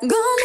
Gonna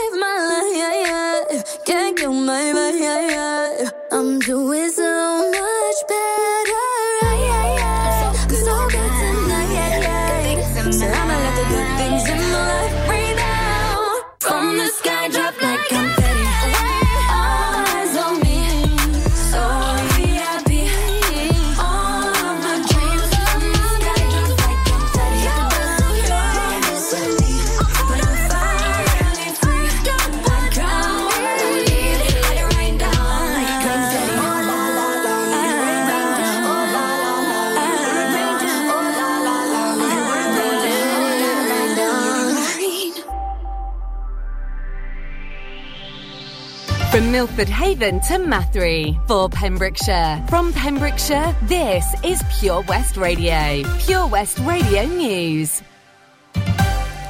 Milford Haven to Mathry for Pembrokeshire. From Pembrokeshire, this is Pure West Radio. Pure West Radio News.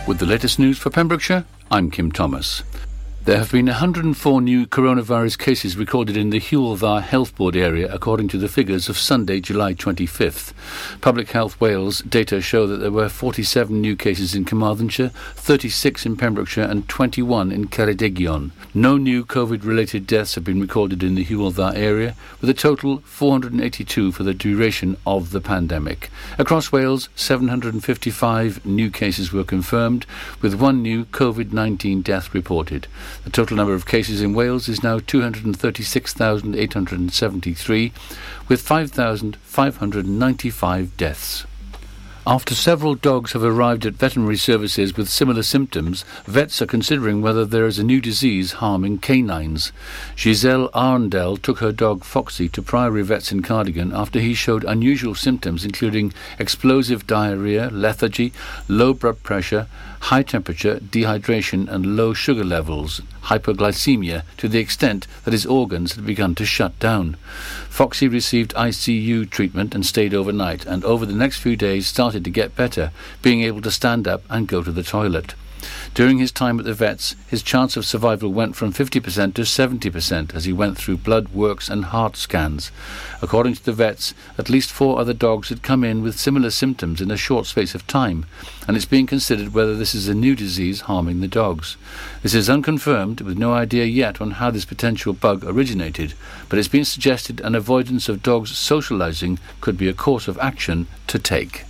With the latest news for Pembrokeshire, I'm Kim Thomas. There have been 104 new coronavirus cases recorded in the Dda Health Board area, according to the figures of Sunday, July 25th. Public Health Wales data show that there were 47 new cases in Carmarthenshire, 36 in Pembrokeshire, and 21 in Ceredigion. No new COVID-related deaths have been recorded in the Dda area, with a total 482 for the duration of the pandemic. Across Wales, 755 new cases were confirmed, with one new COVID-19 death reported. The total number of cases in Wales is now 236,873, with 5,595 deaths. After several dogs have arrived at veterinary services with similar symptoms, vets are considering whether there is a new disease harming canines. Giselle Arndell took her dog Foxy to Priory Vets in Cardigan after he showed unusual symptoms including explosive diarrhea, lethargy, low blood pressure, high temperature, dehydration, and low sugar levels, hypoglycemia, to the extent that his organs had begun to shut down. Foxy received ICU treatment and stayed overnight, and over the next few days started to get better, being able to stand up and go to the toilet. During his time at the vets, his chance of survival went from 50% to 70% as he went through blood works and heart scans. According to the vets, at least four other dogs had come in with similar symptoms in a short space of time, and it's being considered whether this is a new disease harming the dogs. This is unconfirmed, with no idea yet on how this potential bug originated, but it's been suggested an avoidance of dogs socializing could be a course of action to take.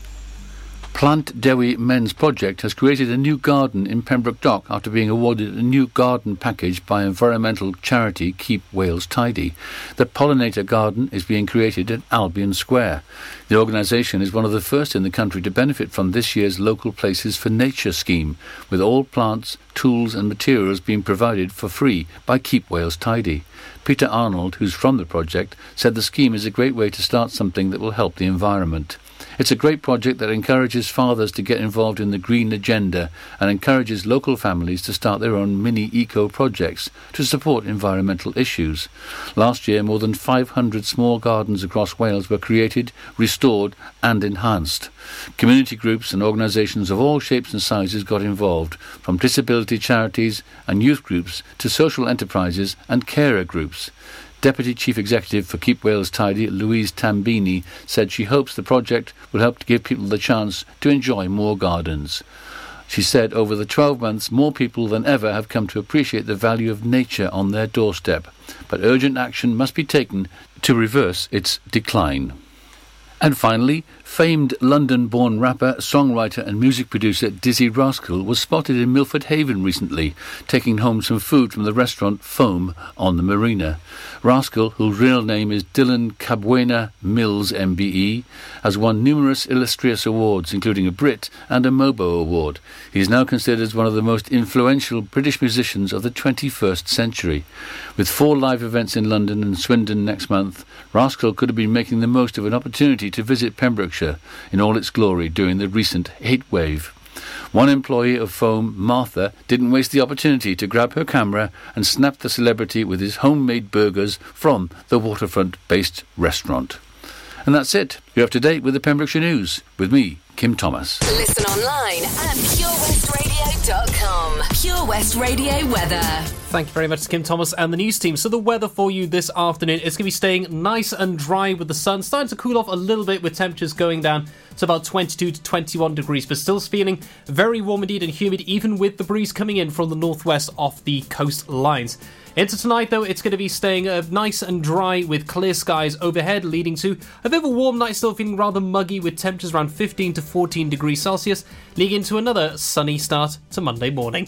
Plant Dewi Men's Project has created a new garden in Pembroke Dock after being awarded a new garden package by environmental charity Keep Wales Tidy. The pollinator garden is being created at Albion Square. The organisation is one of the first in the country to benefit from this year's Local Places for Nature scheme, with all plants, tools and materials being provided for free by Keep Wales Tidy. Peter Arnold, who's from the project, said the scheme is a great way to start something that will help the environment. It's a great project that encourages fathers to get involved in the green agenda and encourages local families to start their own mini eco projects to support environmental issues. Last year, more than 500 small gardens across Wales were created, restored, and enhanced. Community groups and organisations of all shapes and sizes got involved, from disability charities and youth groups to social enterprises and carer groups. Deputy Chief Executive for Keep Wales Tidy, Louise Tambini, said she hopes the project will help to give people the chance to enjoy more gardens. She said over the 12 months, more people than ever have come to appreciate the value of nature on their doorstep, but urgent action must be taken to reverse its decline. And finally, famed London-born rapper, songwriter and music producer Dizzee Rascal was spotted in Milford Haven recently, taking home some food from the restaurant Foam on the marina. Rascal, whose real name is Dylan Kwabena Mills MBE, has won numerous illustrious awards, including a Brit and a Mobo Award. He is now considered one of the most influential British musicians of the 21st century. With four live events in London and Swindon next month, Rascal could have been making the most of an opportunity to visit Pembrokeshire in all its glory during the recent hate wave. One employee of Foam, Martha, didn't waste the opportunity to grab her camera and snap the celebrity with his homemade burgers from the waterfront based restaurant. And that's it. You're up to date with the Pembrokeshire News with me, Kim Thomas. Listen online at purewestradio.com. Pure West Radio weather. Thank you very much to Kim Thomas and the news team. So the weather for you this afternoon is going to be staying nice and dry with the sun starting to cool off a little bit with temperatures going down to about 22 to 21 degrees, but still feeling very warm indeed and humid even with the breeze coming in from the northwest off the coastlines. Into tonight, though, it's going to be staying uh, nice and dry with clear skies overhead, leading to a bit of a warm night, still feeling rather muggy with temperatures around 15 to 14 degrees Celsius, leading into another sunny start to Monday morning.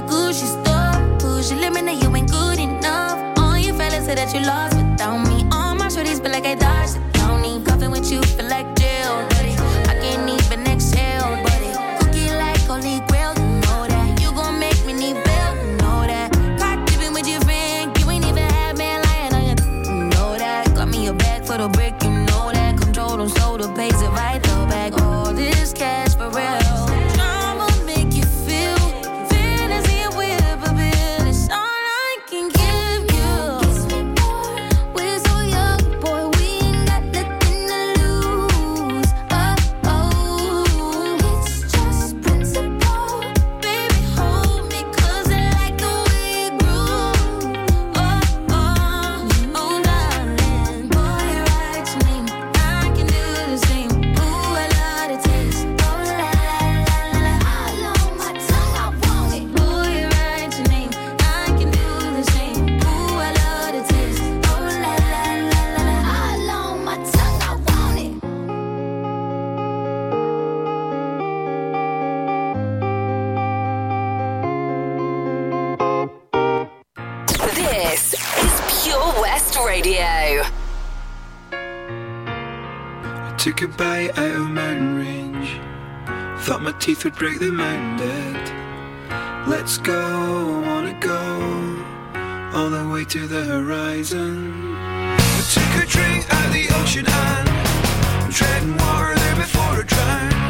the Gucci store. Push your limit, now you ain't good enough. All your fellas say that you lost. Teeth would break the mountain Let's go, I wanna go all the way to the horizon. We took a drink at the ocean and treading water there before I drown.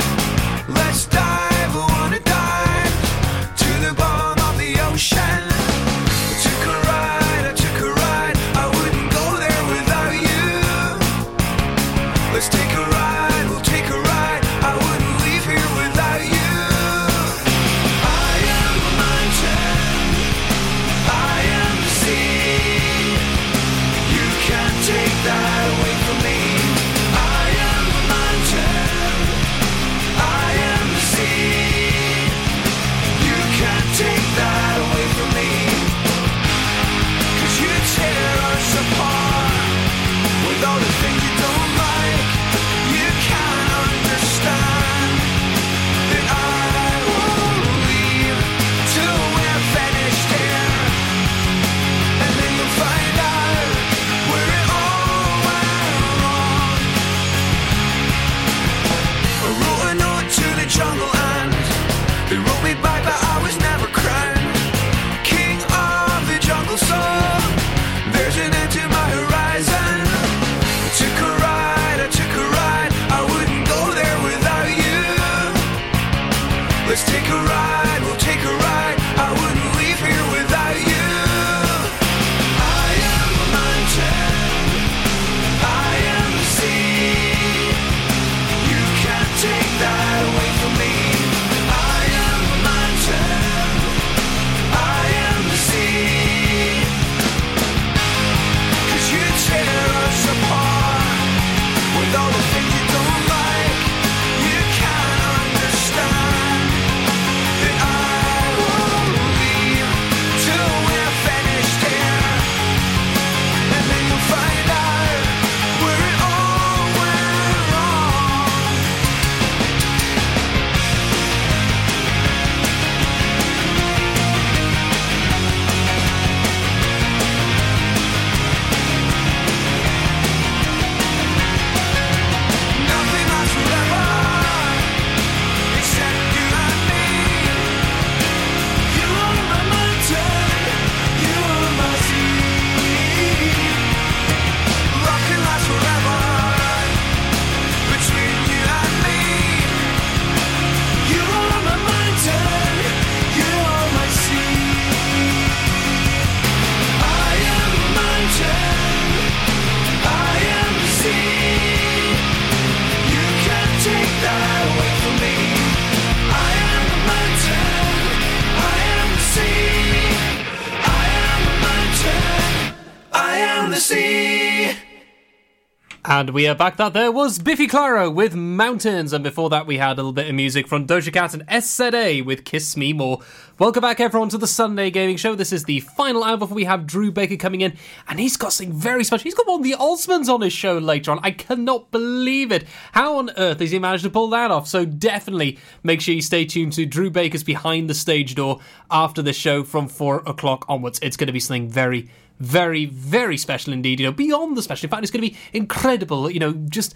And we are back. That there was Biffy Clyro with Mountains, and before that we had a little bit of music from Doja Cat and SZA with Kiss Me More. Welcome back everyone to the Sunday Gaming Show. This is the final hour before we have Drew Baker coming in, and he's got something very special. He's got one of the Osmonds on his show later on. I cannot believe it. How on earth has he managed to pull that off? So definitely make sure you stay tuned to Drew Baker's Behind the Stage Door after the show from four o'clock onwards. It's going to be something very very, very special indeed. You know, beyond the special. In fact, it's going to be incredible. You know, just.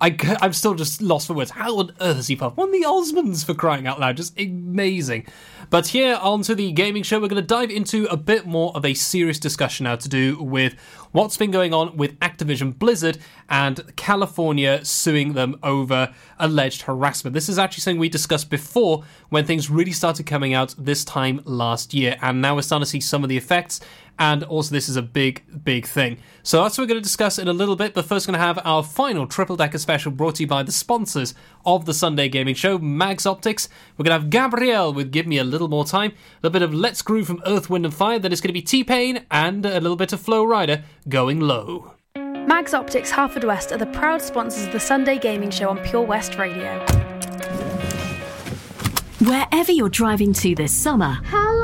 I, I'm still just lost for words. How on earth has he one of the Osmonds for crying out loud? Just amazing. But here onto the gaming show, we're going to dive into a bit more of a serious discussion now to do with what's been going on with Activision Blizzard and California suing them over alleged harassment. This is actually something we discussed before when things really started coming out this time last year, and now we're starting to see some of the effects and also this is a big, big thing. So that's what we're going to discuss in a little bit, but first, we're going to have our final triple decker special brought to you by the sponsors of the Sunday Gaming Show, Mags Optics. We're going to have Gabrielle with Give Me a Little More Time, a little bit of Let's Groove from Earth, Wind and Fire, then it's going to be T Pain, and a little bit of Flo Rida going low. Mags Optics Haverfordwest are the proud sponsors of the Sunday Gaming Show on Pure West Radio. Wherever you're driving to this summer, How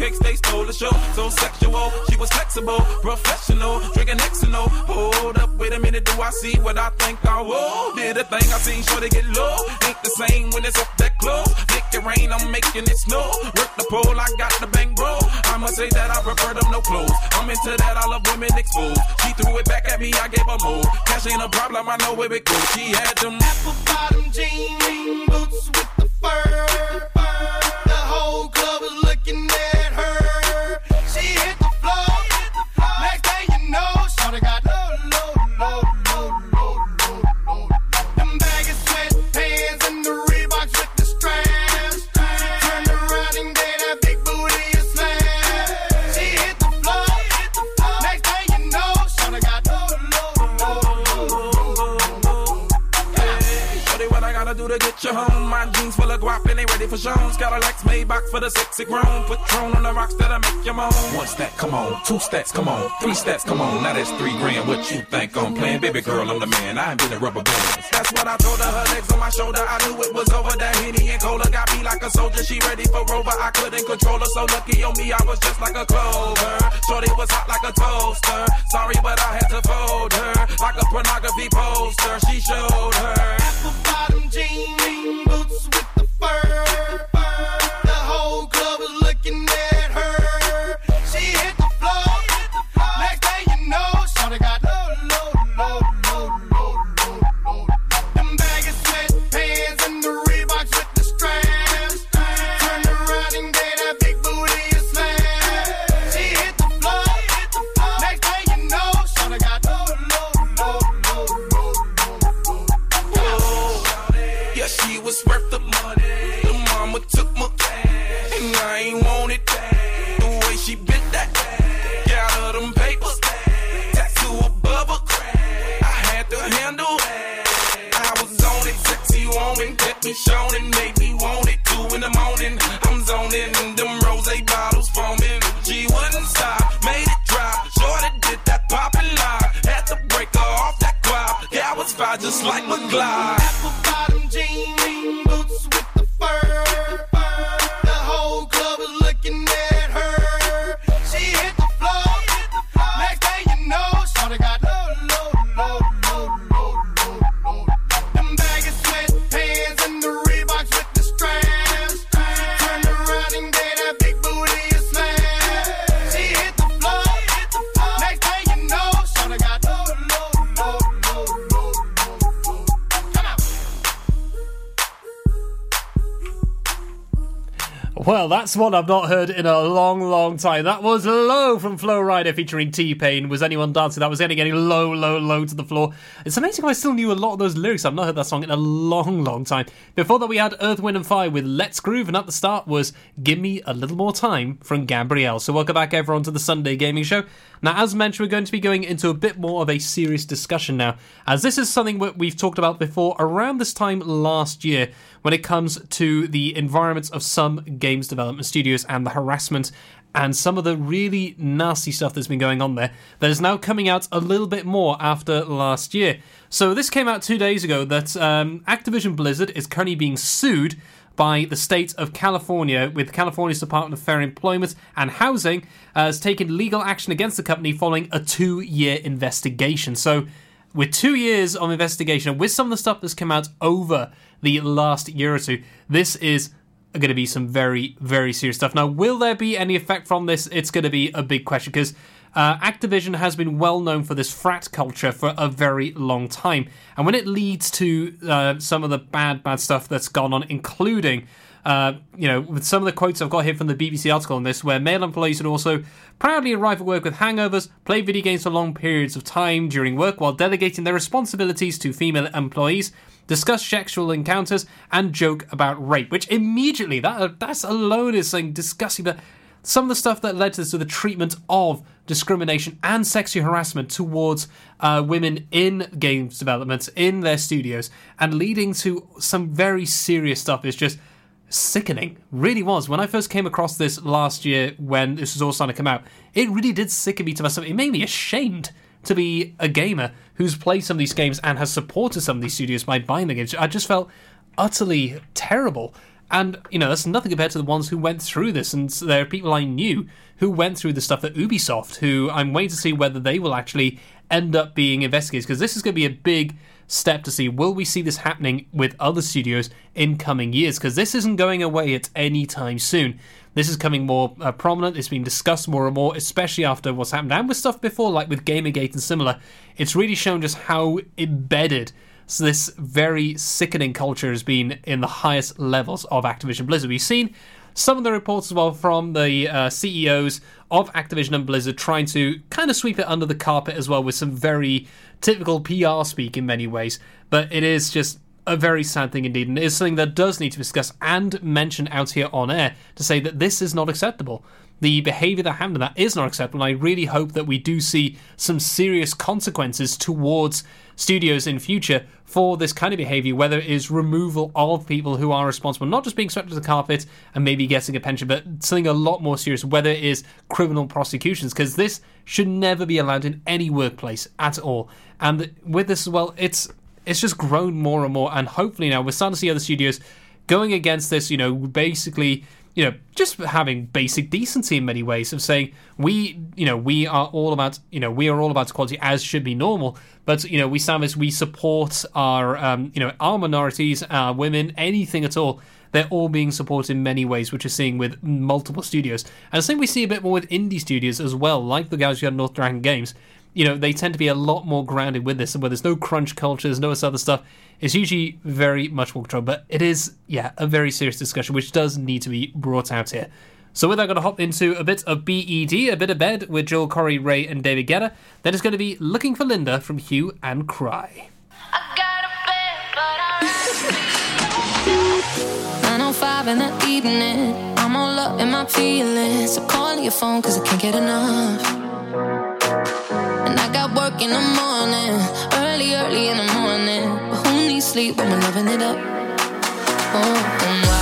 Cakes, they stole the show. So sexual, she was flexible, professional, drinking Xano. Hold up, wait a minute, do I see what I think I will? Did a thing I seen, sure they get low. Ain't the same when it's up that close. Make it rain, I'm making it snow. Work the pole, I got the bang bro. I must say that I prefer them no clothes. I'm into that, I love women exposed. She threw it back at me, I gave her more. Cash ain't a problem, I know where it goes. She had them apple bottom jean boots with the fur. The whole club was looking at for shows. Got a Lex Maybach for the sexy grown. Patron on the rocks that'll make you moan. One stat, come on. Two stats, come on. Three stats, come on. Now that's three grand. What you think I'm playing? Baby girl, I'm the man. I ain't been in rubber bands. That's what I told her. Her legs on my shoulder. I knew it was over. That Henny and Cola got me like a soldier. She ready for Rover. I couldn't control her. So lucky on me, I was just like a clover. Shorty was hot like a toaster. Sorry, but I had to fold her. Like a pornography poster. She showed her. Apple bottom jean boots with the that's one I've not heard in a long, long time. That was Low from Flo Rida featuring T Pain. Was anyone dancing? That was getting getting low, low, low to the floor. It's amazing I still knew a lot of those lyrics. I've not heard that song in a long, long time. Before that, we had Earth, Wind and Fire with Let's Groove, and at the start was Give Me a Little More Time from Gabrielle. So, welcome back, everyone, to the Sunday Gaming Show. Now, as mentioned, we're going to be going into a bit more of a serious discussion now, as this is something that we've talked about before around this time last year when it comes to the environments of some games development studios and the harassment and some of the really nasty stuff that's been going on there that is now coming out a little bit more after last year. So, this came out two days ago that um, Activision Blizzard is currently being sued by the state of California, with California's Department of Fair Employment and Housing uh, has taken legal action against the company following a two year investigation. So, with two years of investigation, and with some of the stuff that's come out over the last year or two, this is going to be some very, very serious stuff. Now, will there be any effect from this? It's going to be a big question because uh, Activision has been well known for this frat culture for a very long time. And when it leads to uh, some of the bad, bad stuff that's gone on, including uh, you know, with some of the quotes I've got here from the BBC article on this, where male employees would also proudly arrive at work with hangovers, play video games for long periods of time during work while delegating their responsibilities to female employees, discuss sexual encounters, and joke about rape. Which immediately, that that's alone is saying disgusting. But some of the stuff that led to this, to the treatment of discrimination and sexual harassment towards uh, women in games development, in their studios, and leading to some very serious stuff is just sickening. Really was. When I first came across this last year, when this was all starting to come out, it really did sicken me to my stomach. It made me ashamed to be a gamer who's played some of these games and has supported some of these studios by buying the games. I just felt utterly terrible. And, you know, that's nothing compared to the ones who went through this. And so there are people I knew who went through the stuff at Ubisoft, who I'm waiting to see whether they will actually end up being investigators. Because this is going to be a big step to see will we see this happening with other studios in coming years? Because this isn't going away at any time soon. This is coming more uh, prominent. It's being discussed more and more, especially after what's happened and with stuff before, like with Gamergate and similar. It's really shown just how embedded so this very sickening culture has been in the highest levels of Activision Blizzard. We've seen some of the reports as well from the uh, CEOs of Activision and Blizzard trying to kind of sweep it under the carpet as well with some very typical PR speak in many ways. But it is just a very sad thing indeed, and it is something that does need to be discussed and mentioned out here on air to say that this is not acceptable the behavior that happened that is not acceptable. And I really hope that we do see some serious consequences towards studios in future for this kind of behavior, whether it is removal of people who are responsible, not just being swept to the carpet and maybe getting a pension, but something a lot more serious, whether it is criminal prosecutions, because this should never be allowed in any workplace at all. And with this as well, it's it's just grown more and more, and hopefully now we're starting to see other studios going against this, you know, basically you know, just having basic decency in many ways of saying we, you know, we are all about, you know, we are all about equality as should be normal. But you know, we stand as we support our, um, you know, our minorities, our women, anything at all. They're all being supported in many ways, which we're seeing with multiple studios. And I think we see a bit more with indie studios as well, like the guys who had North Dragon Games. You know, they tend to be a lot more grounded with this, and where there's no crunch culture, there's no other stuff it's usually very much more controlled, but it is, yeah, a very serious discussion which does need to be brought out here. So with that, I'm going to hop into a bit of BED, a bit of bed with Joel Corry, RAYE, and David Guetta. Then it's going to be Looking for Linda from Hue and Cry. Oh five in the evening, I'm all up in my feelings. So call your phone cause I can't get enough. In the morning, early, early in the morning. Sleep when we're loving it up. Oh, oh what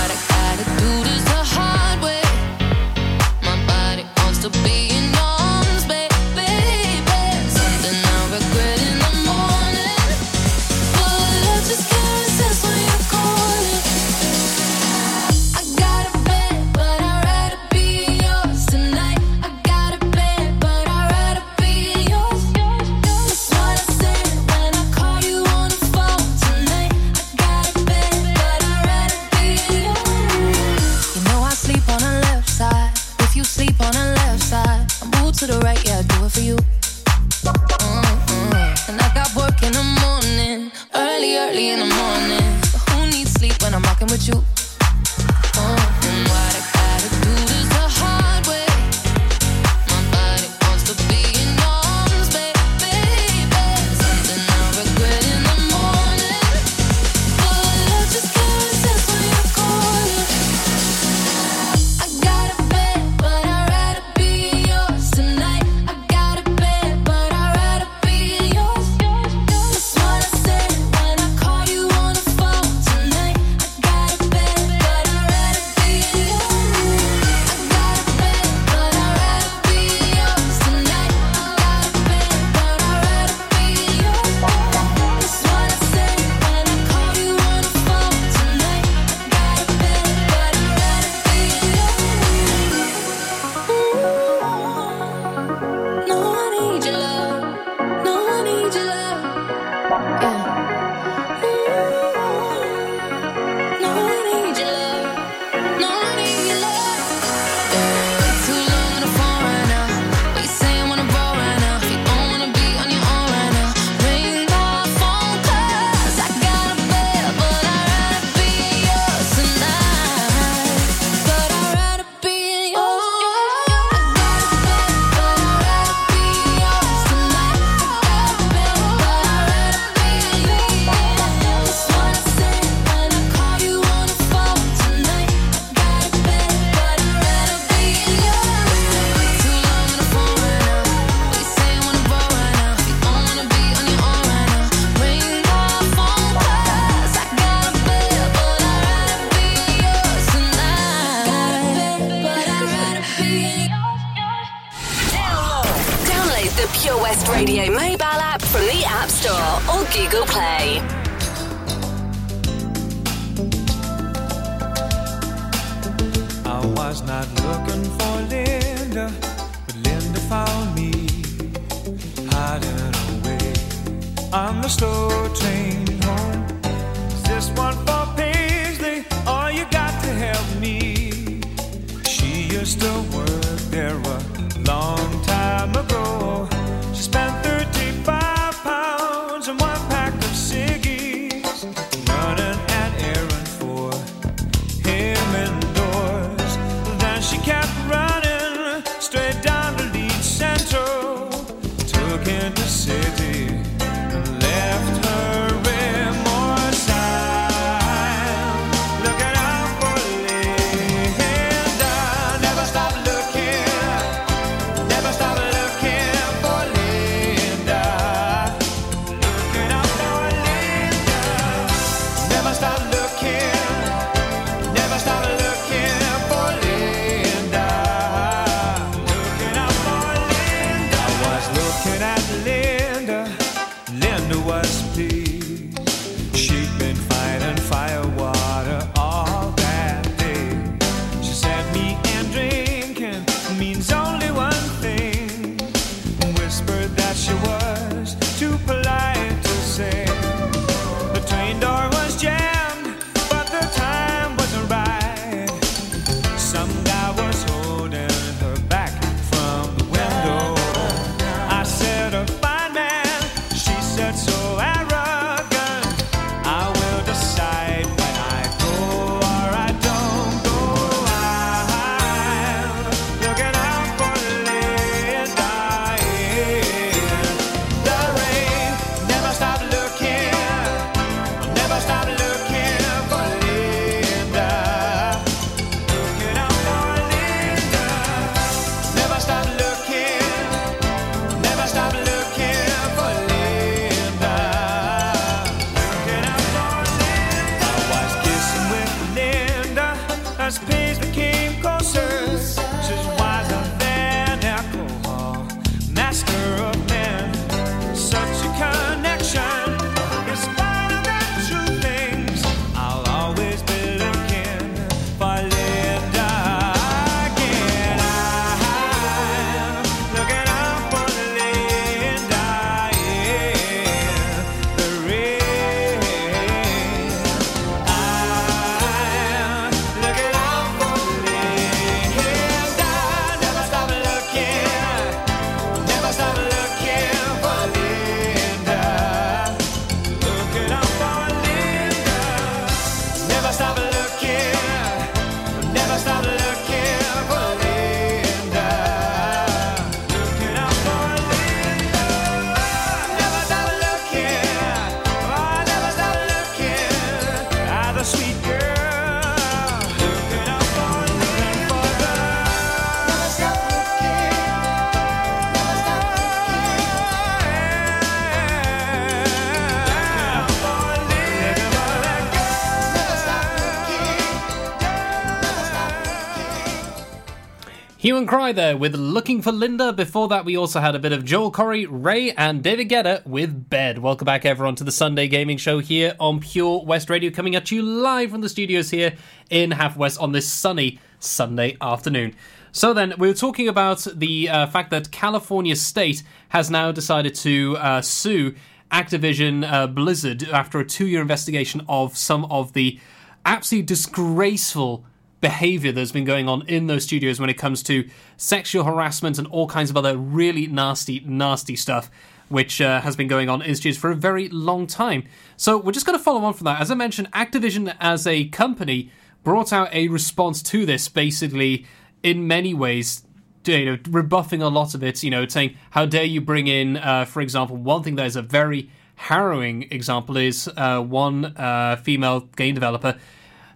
Hue and Cry there with Looking for Linda. Before that, we also had a bit of Joel Corry, RAYE, and David Guetta with Bed. Welcome back, everyone, to the Sunday Gaming Show here on Pure West Radio, coming at you live from the studios here in Half West on this sunny Sunday afternoon. So then, we were talking about the uh, fact that California State has now decided to uh, sue Activision uh, Blizzard after a two-year investigation of some of the absolutely disgraceful behavior that's been going on in those studios when it comes to sexual harassment and all kinds of other really nasty, nasty stuff, which uh, has been going on in studios for a very long time. So we're just going to follow on from that. As I mentioned, Activision as a company brought out a response to this, basically, in many ways. You know, rebuffing a lot of it, you know, saying, How dare you bring in, uh, for example, one thing that is a very harrowing example is uh, one uh, female game developer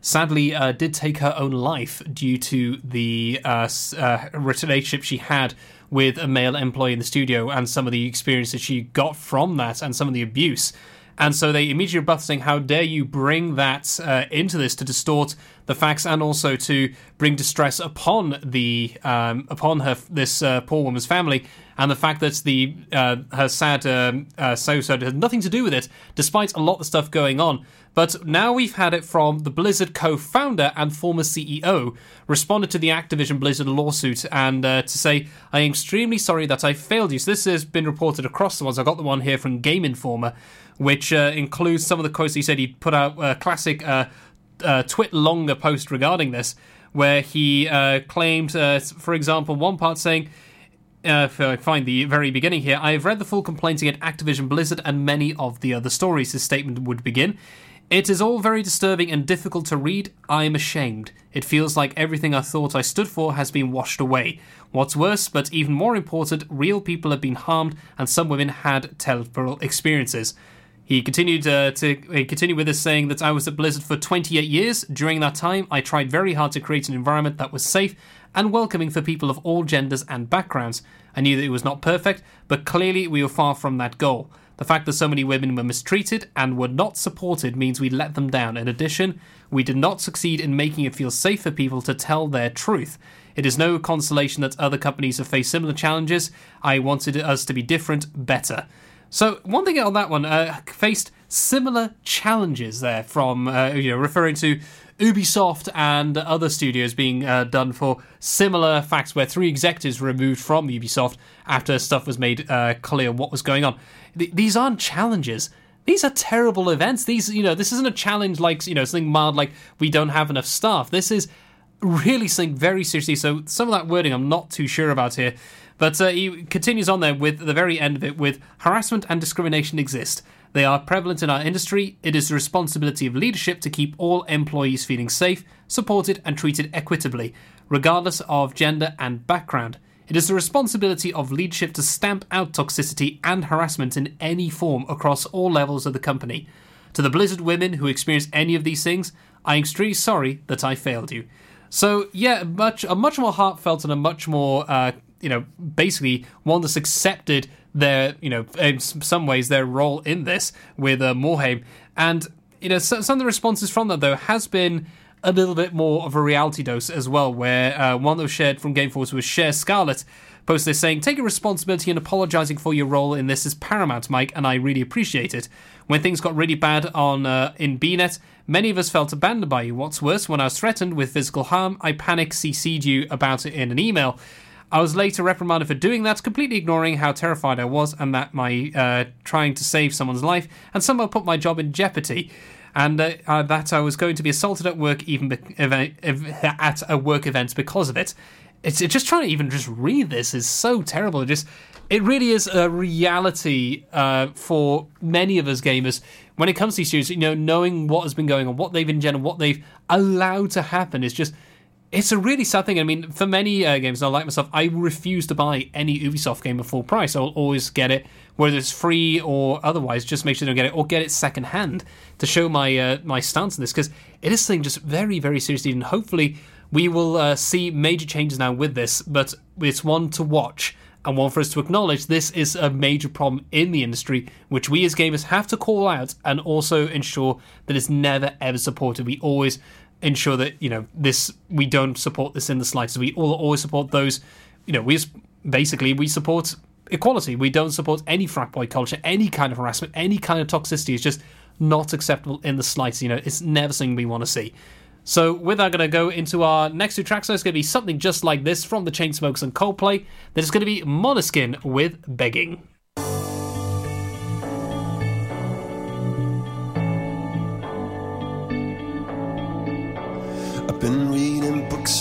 sadly uh, did take her own life due to the uh, uh, relationship she had with a male employee in the studio and some of the experiences she got from that and some of the abuse. And so they immediately rebuffed, saying, "How dare you bring that uh, into this to distort the facts and also to bring distress upon the um, upon her this uh, poor woman's family and the fact that the uh, her sad um, uh, suicide had nothing to do with it, despite a lot of stuff going on. But now we've had it from the Blizzard co-founder and former CEO responded to the Activision Blizzard lawsuit and uh, to say, "I am extremely sorry that I failed you." So this has been reported across the ones. I got the one here from Game Informer, which uh, includes some of the quotes he said. He put out a classic uh, uh, TwitLonger post regarding this, where he uh, claimed, uh, for example, one part saying. Uh, if I find the very beginning here, I have read the full complaints against Activision Blizzard and many of the other stories. His statement would begin. It is all very disturbing and difficult to read. I am ashamed. It feels like everything I thought I stood for has been washed away. What's worse, but even more important, real people have been harmed and some women had terrible experiences. He continued uh, to he continued with this saying that I was at Blizzard for 28 years. During that time, I tried very hard to create an environment that was safe and welcoming for people of all genders and backgrounds. I knew that it was not perfect, but clearly we were far from that goal. The fact that so many women were mistreated and were not supported means we let them down. In addition, we did not succeed in making it feel safe for people to tell their truth. It is no consolation that other companies have faced similar challenges. I wanted us to be different, better. So one thing on that one uh, faced similar challenges there from uh, you know referring to Ubisoft and other studios being uh, done for similar facts where three executives were removed from Ubisoft after stuff was made uh, clear what was going on. Th- these aren't challenges. These are terrible events. These, you know, this isn't a challenge like, you know, something mild like we don't have enough staff. This is really something very seriously. So some of that wording I'm not too sure about here. But uh, he continues on there with the very end of it with harassment and discrimination exist. They are prevalent in our industry. It is the responsibility of leadership to keep all employees feeling safe, supported, and treated equitably, regardless of gender and background. It is the responsibility of leadership to stamp out toxicity and harassment in any form across all levels of the company. To the Blizzard women who experience any of these things, I am extremely sorry that I failed you. So yeah, much a much more heartfelt and a much more uh, you know basically one that's accepted their you know in some ways their role in this with uh, and you know some of the responses from that though has been a little bit more of a reality dose as well, where uh, one that was shared from Gameforce was Cher Scarlett posted saying, Taking responsibility and apologising for your role in this is paramount, Mike, and I really appreciate it. When things got really bad on uh, in BNet, many of us felt abandoned by you. What's worse, when I was threatened with physical harm, I panic CC'd you about it in an email. I was later reprimanded for doing that, completely ignoring how terrified I was and that my uh, trying to save someone's life and somehow put my job in jeopardy and uh, uh, that I was going to be assaulted at work, even be- ev- at a work event because of it. It's, just trying to even just read this is so terrible. It just it really is a reality uh, for many of us gamers when it comes to these series. You know, knowing what has been going on, what they've engendered, what they've allowed to happen is just it's a really sad thing. I mean, for many uh, games, I like myself, I refuse to buy any Ubisoft game at full price. I'll always get it, whether it's free or otherwise. Just make sure I don't get it, or get it secondhand to show my uh, my stance on this because it is something just very, very seriously. And hopefully, we will uh, see major changes now with this. But it's one to watch and one for us to acknowledge. This is a major problem in the industry, which we as gamers have to call out and also ensure that it's never ever supported. We always ensure that you know this we don't support this in the slightest. We all always support those. You know, we basically we support equality. We don't support any frat boy culture, any kind of harassment, any kind of toxicity. It's just not acceptable in the slightest. You know, it's never something we want to see. So with that, I'm going to go into our next two tracks. So it's going to be something just like this from the Chainsmokers and Coldplay. Then it's going to be Maneskin with Begging.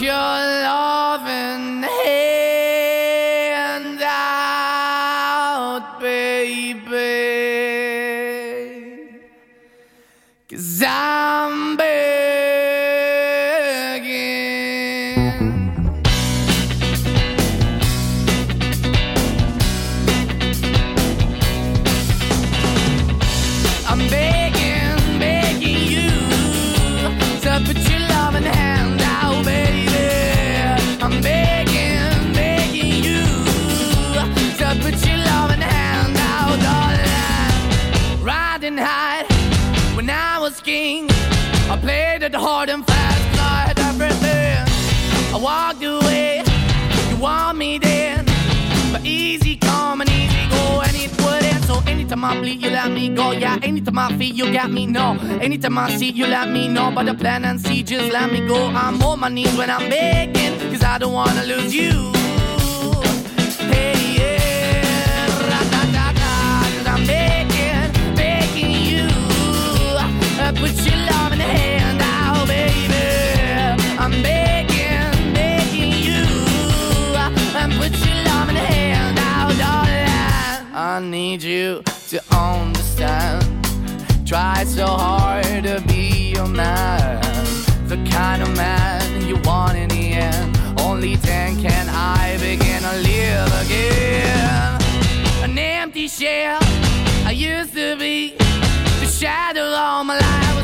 PureWestRadio.com. I got me. No, anytime I see, you let me know. But the plan and see, just let me go. I'm on my knees when I'm begging, cause I don't wanna lose you. Hey, yeah, ra-da-da-da, 'cause I'm begging, begging you. Uh, Put your love in the hand out, baby. I'm begging, begging you. Uh, And put your love in the hand out, darling. I need you. Try so hard to be your man, the kind of man you want in the end. Only then can I begin to live again. An empty shell I used to be. The shadow all my life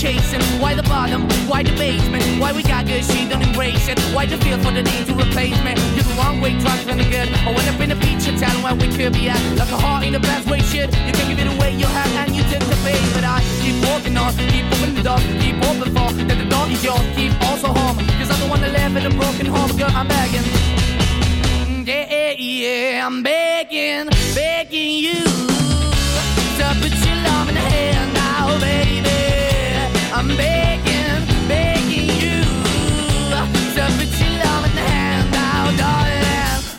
chasing? Why the bottom? Why the basement? Why we got good, she don't embrace it? Why the feel for the need to replace me? You're the wrong way, trying to good. I went up in a feature town where we could be at. Like a heart in a best way, shit. You can give it away, you have, and you took the bait. But I keep walking on, keep opening the door, keep open for that the door is yours. Keep also home, cause I don't wanna live in a broken home, girl. I'm begging. Mm, Yeah, yeah, I'm begging, begging you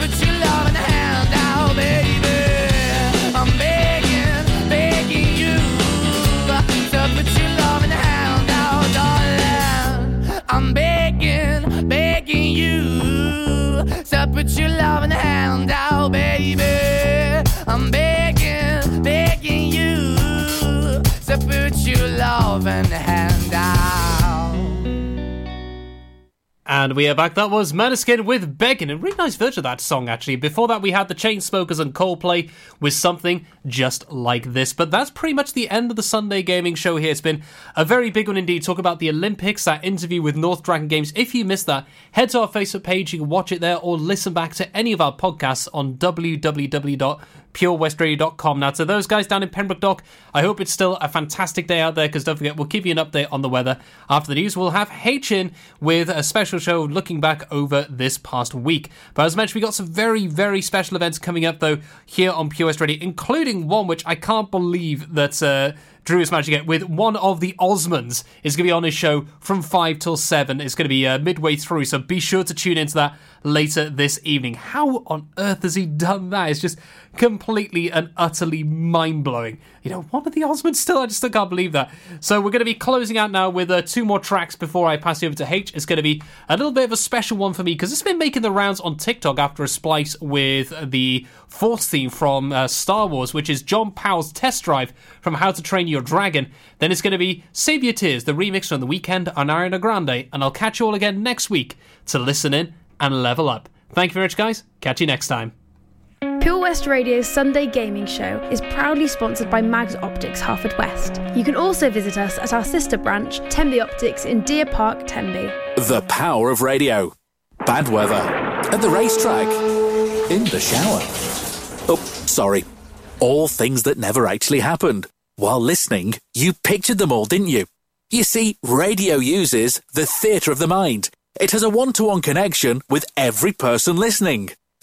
Put your loving hand out, baby. I'm begging, begging you to put your loving hand out, darling. I'm And we are back. That was Maneskin with Begging. A really nice version of that song, actually. Before that, we had the Chainsmokers and Coldplay with something just like this. But that's pretty much the end of the Sunday gaming show here. It's been a very big one indeed. Talk about the Olympics, that interview with North Dragon Games. If you missed that, head to our Facebook page. You can watch it there or listen back to any of our podcasts on www purewestradio.com. Now, to those guys down in Pembroke Dock, I hope it's still a fantastic day out there because don't forget, we'll give you an update on the weather. After the news, we'll have H in with a special show looking back over this past week. But as mentioned, we got some very, very special events coming up though here on Pure West Radio, including one which I can't believe that. Uh, Drew is managed to get with one of the Osmonds is going to be on his show from 5 till 7. It's going to be uh, midway through, so be sure to tune into that later this evening. How on earth has he done that? It's just completely and utterly mind blowing. You know, one of the Osmonds still, I just still can't believe that. So we're going to be closing out now with uh, two more tracks before I pass you over to H. It's going to be a little bit of a special one for me because it's been making the rounds on TikTok after a splice with the Force theme from uh, Star Wars, which is John Powell's test drive from How to Train Your Dragon. Then it's going to be Save Your Tears, the remix on the Weeknd on Ariana Grande, and I'll catch you all again next week to listen in and level up. Thank you very much, guys. Catch you next time. Pure West Radio's Sunday Gaming Show is proudly sponsored by Mags Optics Haverfordwest. You can also visit us at our sister branch, Tenby Optics in Deer Park, Tenby. The power of radio. Bad weather. At the racetrack. In the shower. Oh, sorry. All things that never actually happened. While listening, you pictured them all, didn't you? You see, radio uses the theatre of the mind. It has a one to one connection with every person listening.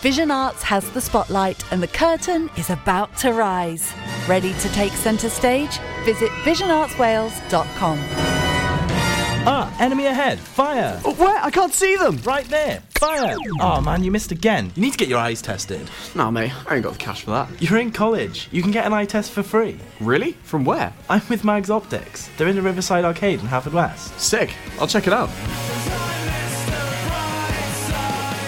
Vision Arts has the spotlight and the curtain is about to rise. Ready to take centre stage? Visit visionartswales.com. Ah, enemy ahead. Fire. Oh, where? I can't see them. Right there. Fire. Oh, man, you missed again. You need to get your eyes tested. Nah, mate, I ain't got the cash for that. You're in college. You can get an eye test for free. Really? From where? I'm with Mags Optics. They're in the Riverside Arcade in Haverfordwest. Sick. I'll check it out.